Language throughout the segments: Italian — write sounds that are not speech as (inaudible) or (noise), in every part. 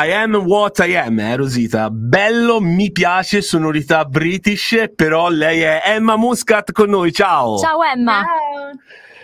I am what I am, eh, Rosita. Bello, mi piace, sonorità british, però lei è Emma Muscat con noi. Ciao. Ciao Emma. Ciao.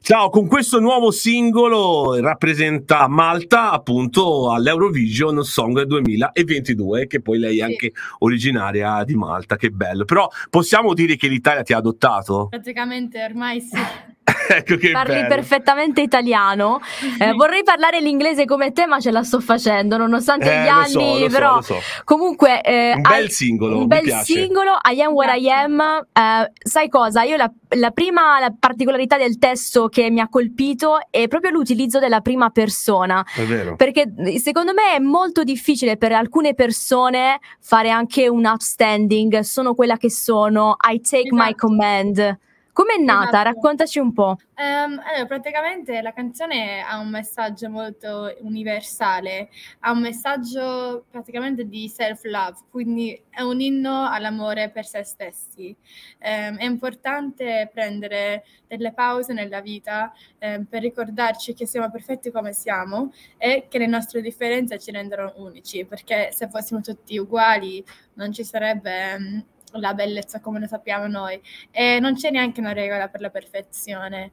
Ciao, con questo nuovo singolo rappresenta Malta appunto all'Eurovision Song 2022, che poi lei è Sì. anche originaria di Malta, che bello. Però possiamo dire che l'Italia ti ha adottato? Praticamente ormai sì. (laughs) (laughs) ecco che Parli bello. perfettamente italiano. Eh, vorrei parlare l'inglese come te, ma ce la sto facendo, nonostante Eh, gli lo anni, so, lo so, però lo so. comunque eh, Un bel singolo, un mi bel piace. singolo, I am what I am. Eh, sai cosa? Io la, la prima la particolarità del testo che mi ha colpito è proprio l'utilizzo della prima persona. È vero. Perché eh, secondo me è molto difficile per alcune persone fare anche un outstanding, sono quella che sono, I take my Esatto. command. Com'è nata? Esatto. Raccontaci un po'. Ehm, allora, praticamente la canzone ha un messaggio molto universale, ha un messaggio praticamente di self-love, quindi è un inno all'amore per se stessi. Ehm, è importante prendere delle pause nella vita ehm, per ricordarci che siamo perfetti come siamo e che le nostre differenze ci rendono unici, perché se fossimo tutti uguali non ci sarebbe ehm, la bellezza come lo sappiamo noi e non c'è neanche una regola per la perfezione.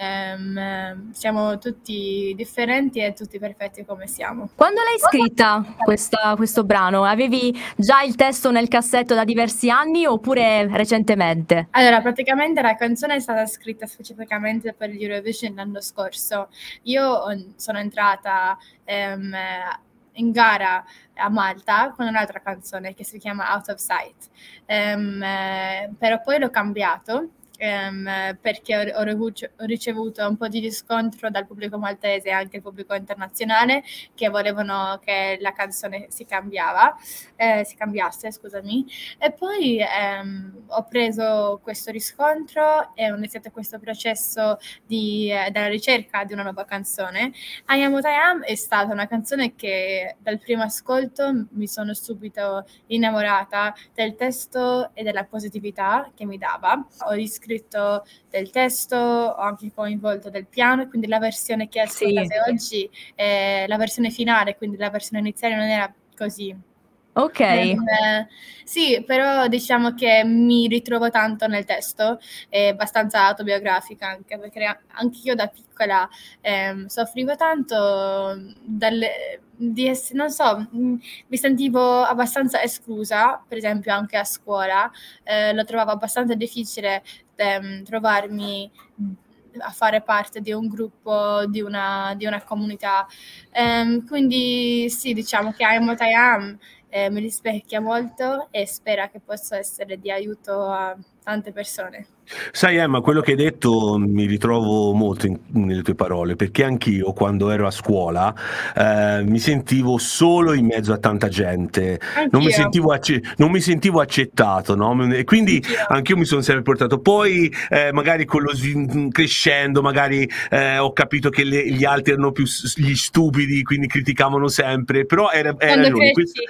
Ehm, ehm, siamo tutti differenti e tutti perfetti come siamo. Quando l'hai scritta questa- questo brano? Avevi già il testo nel cassetto da diversi anni oppure recentemente? Allora, praticamente la canzone è stata scritta specificamente per l'Eurovision l'anno scorso. Io ho- sono entrata ehm, in gara a Malta con un'altra canzone che si chiama Out of Sight, eh, però poi l'ho cambiato. Ehm, perché ho, ho ricevuto- un po' di riscontro dal pubblico maltese e anche il pubblico internazionale che volevano che la canzone si cambiava, eh, si cambiasse, scusami. E poi ehm, ho preso questo riscontro e ho iniziato questo processo di, eh, della ricerca di una nuova canzone. I Am What I Am è stata una canzone che dal primo ascolto mi sono subito innamorata del testo e della positività che mi dava. Ho riscritto del testo, ho anche coinvolto del piano, e quindi la versione che ascoltate oggi è la versione finale, quindi la versione iniziale non era così. Ok. Ehm, sì, però diciamo che mi ritrovo tanto nel testo, è abbastanza autobiografica anche perché anche io da piccola ehm, soffrivo tanto dalle, di ess- non so, mh, mi sentivo abbastanza esclusa, per esempio anche a scuola, eh, lo trovavo abbastanza difficile ehm, trovarmi a fare parte di un gruppo, di una, di una comunità. Ehm, quindi sì, diciamo che I Am What I Am eh, mi rispecchia molto e spero che possa essere di aiuto a tante persone. Sai Emma, quello che hai detto mi ritrovo molto in- nelle tue parole, perché anch'io quando ero a scuola eh, mi sentivo solo in mezzo a tanta gente, non mi acce- non mi sentivo accettato, no? E quindi Anch'io. anch'io mi sono sempre portato. Poi eh, magari con lo svin- crescendo, magari eh, ho capito che le- gli altri erano più s- gli stupidi, quindi criticavano sempre, però era, hai Quando cresci, questo-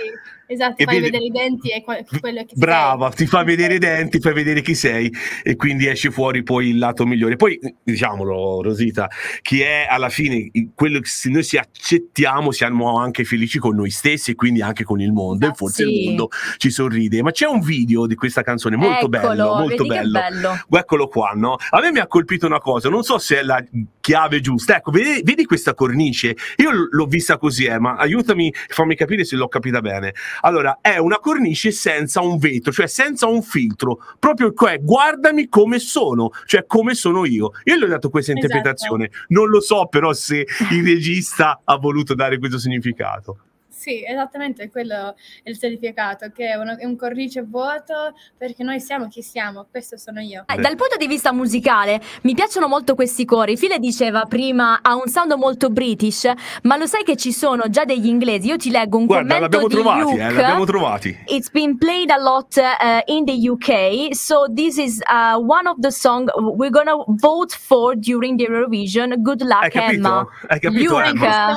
esatto, e fai vedi- vedere i denti e que- quello che Brava, sei. ti fa vedere i denti, fai vedere chi sei e quindi esce fuori poi il lato migliore. Poi diciamolo, Rosita, chi è alla fine quello che se noi si accettiamo, siamo anche felici con noi stessi e quindi anche con il mondo e Esatto, forse sì. il mondo ci sorride. Ma c'è un video di questa canzone molto Eccolo, bello, molto bello. bello. Eccolo qua, no? A me mi ha colpito una cosa, non so se è la chiave giusta. Ecco, vedi, vedi questa cornice? Io l- l'ho vista così, eh, ma aiutami, fammi capire se l'ho capita bene. Allora, è una cornice senza un vetro, cioè senza un filtro, proprio cioè, guardami come sono, cioè come sono io. Io le ho dato questa Esatto. interpretazione, non lo so però se il regista ha voluto dare questo significato. Sì, esattamente, quello è il significato, che è, uno- è un cornice vuoto perché noi siamo chi siamo, questo sono io. Eh, Dal punto di vista musicale mi piacciono molto questi cori. File diceva prima ha un sound molto british, ma lo sai che ci sono già degli inglesi. Io ti leggo un Guarda, commento l'abbiamo di trovati, Luke. eh, l'abbiamo trovati. It's been played a lot uh, in the UK, so this is uh, one of the song we're gonna vote for during the Eurovision. Good luck, Hai capito? Emma. Hai capito, Luke, Emma?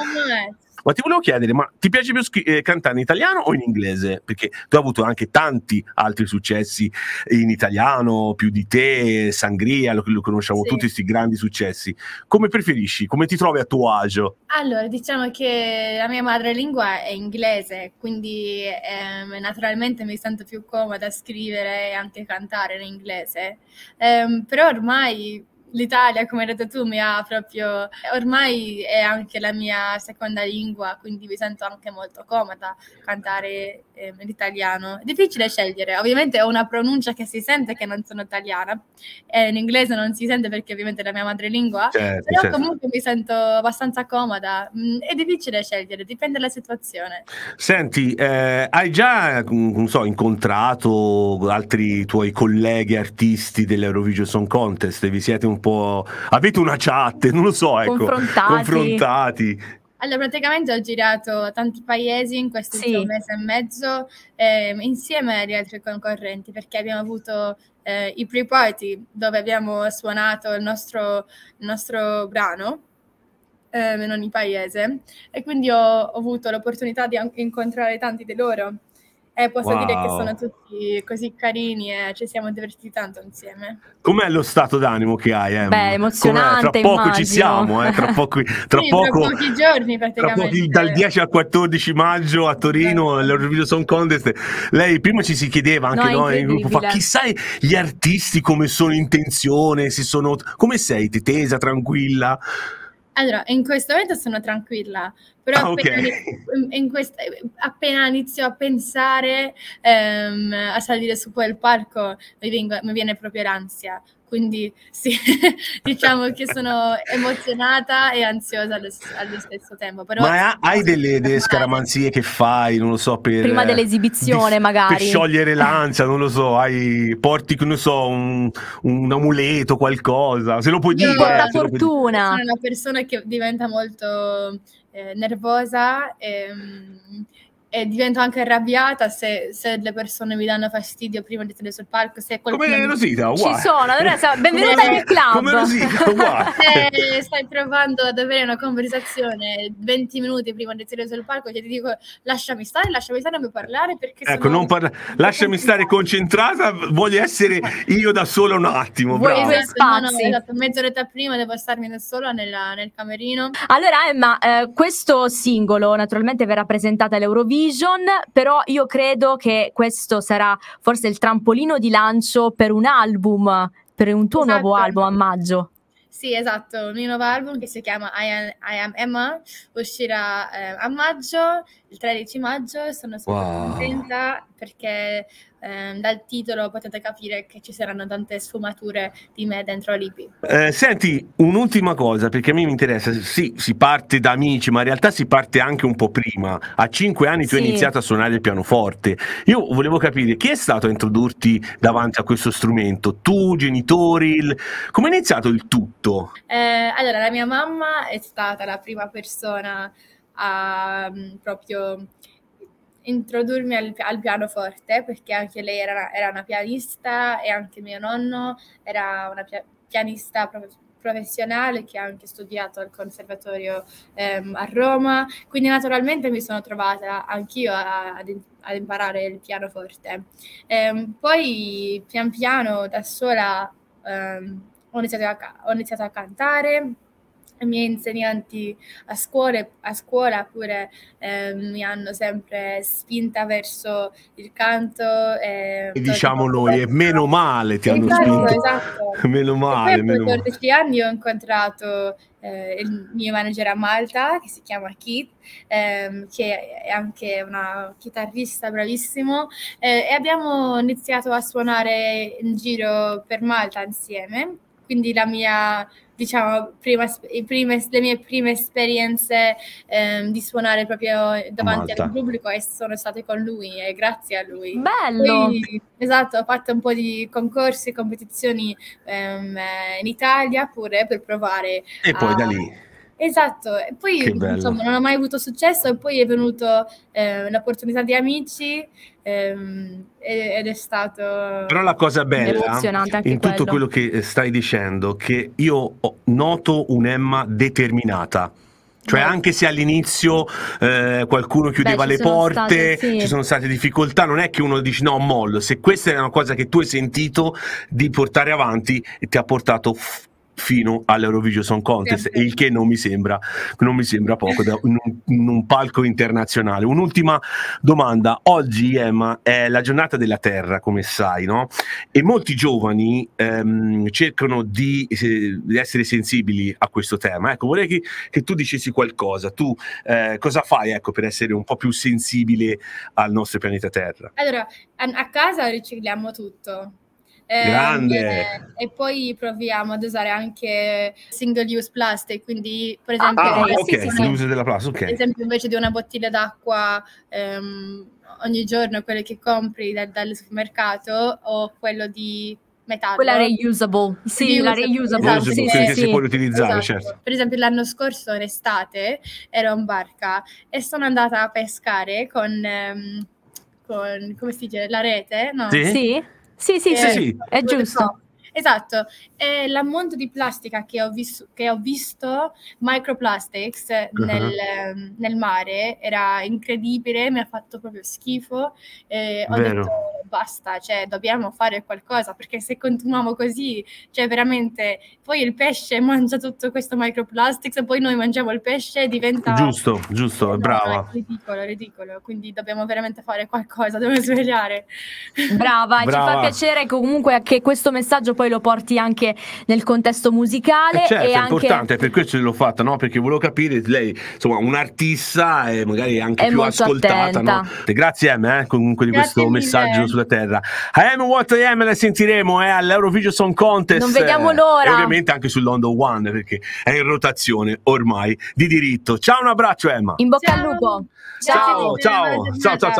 Ma ti volevo chiedere, ma ti piace più scri- eh, cantare in italiano o in inglese? Perché tu hai avuto anche tanti altri successi in italiano, più di te, Sangria, lo, lo conosciamo Sì. tutti questi grandi successi. Come preferisci? Come ti trovi a tuo agio? Allora, diciamo che la mia madrelingua è inglese, quindi ehm, naturalmente mi sento più comoda a scrivere e anche cantare in inglese. Ehm, però ormai l'Italia, come hai detto tu, mi ha proprio... Ormai è anche la mia seconda lingua, quindi mi sento anche molto comoda cantare ehm, l'italiano. È difficile scegliere, ovviamente ho una pronuncia che si sente che non sono italiana, e in inglese non si sente perché ovviamente è la mia madrelingua, Certo, però certo. comunque mi sento abbastanza comoda. Mm, È difficile scegliere, dipende dalla situazione. Senti, eh, hai già, mm, non so, incontrato altri tuoi colleghi artisti dell'Eurovision Song Contest? Vi siete un po'... avete una chat, non lo so, ecco, Confrontati. confrontati. Allora, praticamente ho girato tanti paesi in questo Sì. mese e mezzo ehm, insieme agli altri concorrenti perché abbiamo avuto eh, i pre-party dove abbiamo suonato il nostro, il nostro brano ehm, in ogni paese e quindi ho, ho avuto l'opportunità di anche incontrare tanti di loro e posso dire che Wow. sono tutti così carini e ci siamo divertiti tanto insieme. Com'è lo stato d'animo che hai? Emma? Beh, emozionante, Com'è? Tra poco ci immagino. siamo, eh? tra poco, tra Sì, poco, tra pochi giorni praticamente. pochi- dal 10 al 14 maggio a Torino all'Eurovision Song Contest. Lei prima ci si chiedeva anche No, noi in gruppo, fa, chissà gli artisti come sono in tensione, si sono... come sei? Te tesa, tranquilla? Allora, in questo momento sono tranquilla, però Ah, appena, in- in quest- appena inizio a pensare ehm, a salire su quel palco mi, vengo- mi viene proprio l'ansia. Quindi sì, (laughs) diciamo che sono emozionata e ansiosa allo, allo stesso tempo. Però Ma ha- hai delle, (laughs) delle scaramanzie che fai, non lo so, per... Prima dell'esibizione, di- magari. Per sciogliere (laughs) l'ansia, non lo so, hai, porti, ne so, un, un amuleto, qualcosa, se lo puoi Io- dire. Porta eh, fortuna. Sono una persona che diventa molto eh, nervosa e, mm, e divento anche arrabbiata se, se le persone mi danno fastidio prima di salire sul palco. Se qualcuno Come mi- Rosita, Ci uguale. sono, (laughs) allora sa- benvenuta nel club. Come Rosita, uguale. (laughs) se stai provando ad avere una conversazione 20 minuti prima di salire sul palco, che ti dico lasciami stare, lasciami stare, non mi parlare perché Ecco, sono- non parla- lasciami (laughs) stare concentrata, voglio essere io da solo un attimo, Vuoi bravo. Esatto, no, no, spazi. esatto, mezz'oretta prima devo starmi da sola nella- nel camerino. Allora Emma, eh, questo singolo naturalmente verrà presentato all'Eurovision, però io credo che questo sarà forse il trampolino di lancio per un album, per un tuo Esatto. nuovo album a maggio. Sì, esatto, il mio nuovo album che si chiama I Am, I Am Emma uscirà eh, a maggio, il 13 maggio, sono super Wow. contenta perché ehm, dal titolo potete capire che ci saranno tante sfumature di me dentro l'IP. Eh, senti, un'ultima cosa, perché a me mi interessa, sì, si parte da amici, ma in realtà si parte anche un po' prima. A cinque anni tu hai Sì. iniziato a suonare il pianoforte. Io volevo capire chi è stato a introdurti davanti a questo strumento? Tu, genitori? il- Come è iniziato il tutto? Eh, allora, la mia mamma è stata la prima persona a mm, proprio introdurmi al, al pianoforte perché anche lei era, era una pianista e anche mio nonno era una pia- pianista prof- professionale che ha anche studiato al conservatorio ehm, a Roma, quindi naturalmente mi sono trovata anch'io a- ad, ad imparare il pianoforte. Ehm, poi pian piano da sola ehm, ho iniziato a, ho iniziato a cantare, i miei insegnanti a, scuole- a scuola pure eh, mi hanno sempre spinta verso il canto. E, E diciamo noi, e meno male ti hanno Esatto, spinto. esatto. (laughs) Meno E male, a meno male. 14 anni ho incontrato eh, il mio manager a Malta che si chiama Keith, ehm, che è anche una chitarrista bravissimo eh, e abbiamo iniziato a suonare in giro per Malta insieme. Quindi la mia, diciamo, prima, i prime- le mie prime esperienze ehm, di suonare proprio davanti Malta. al pubblico e sono state con lui e grazie a lui. Bello! Poi, esatto, ho fatto un po' di concorsi e competizioni ehm, eh, in Italia pure per provare. E poi a- da lì. Esatto, e poi insomma non ho mai avuto successo e poi è venuto eh, l'opportunità di amici ehm, ed è stato... Però la cosa bella Emozionante anche in tutto quello. quello che stai dicendo che io noto un'Emma determinata. Cioè, anche se all'inizio eh, qualcuno chiudeva ci le porte, state, sì. ci sono state difficoltà, non è che uno dice no, mollo. Se questa è una cosa che tu hai sentito di portare avanti e ti ha portato f- fino all'Eurovision Song Contest, Sì. il che non mi sembra, non mi sembra poco da- in, un, un palco internazionale. Un'ultima domanda. Oggi, Emma, è la giornata della Terra, come sai, no? E molti giovani ehm, cercano di, eh, di essere sensibili a questo tema. Ecco, vorrei che, che tu dicessi qualcosa. Tu eh, cosa fai ecco, per essere un po' più sensibile al nostro pianeta Terra? Allora, a casa ricicliamo tutto. Ehm, Grande! e poi proviamo ad usare anche single use plastic, quindi per esempio, Ah, Ok, ok, l'uso della plastica, per ok. esempio invece di una bottiglia d'acqua ehm, ogni giorno, quelle che compri dal, dal supermercato, o quello di metallo. Quella reusable. Sì, la reusable. Esatto, Reusable, sì, che sì. si può riutilizzare, Esatto. certo. Per esempio l'anno scorso in estate ero in barca e sono andata a pescare con, ehm, con come si dice, la rete, no? Sì? Sì, sì, sì, Eh, sì, sì. è giusto. Esatto, e l'ammonto di plastica che ho, vis- che ho visto, microplastics, nel, ehm, nel mare era incredibile, mi ha fatto proprio schifo e ho Vero. detto basta, cioè dobbiamo fare qualcosa perché se continuiamo così, cioè veramente, poi il pesce mangia tutto questo microplastics e poi noi mangiamo il pesce e diventa... Giusto, giusto, No, brava. È ridicolo, ridicolo, quindi dobbiamo veramente fare qualcosa, dobbiamo svegliare. Brava, ci Brava. fa piacere comunque che questo messaggio poi lo porti anche nel contesto musicale Eh certo, e è anche importante, per questo l'ho fatta, no? Perché volevo capire, lei, insomma, un'artista e magari anche È più ascoltata, no? Grazie Em, eh, comunque di Grazie questo mille. messaggio sulla terra. I am what I am la sentiremo eh, all'Eurovision Song Contest. Non vediamo eh, l'ora. E ovviamente anche sul London One, perché è in rotazione ormai di diritto. Ciao, un abbraccio Emma. in bocca al Ciao. lupo. Grazie Ciao, ciao, ciao, ciao, giornata. ciao.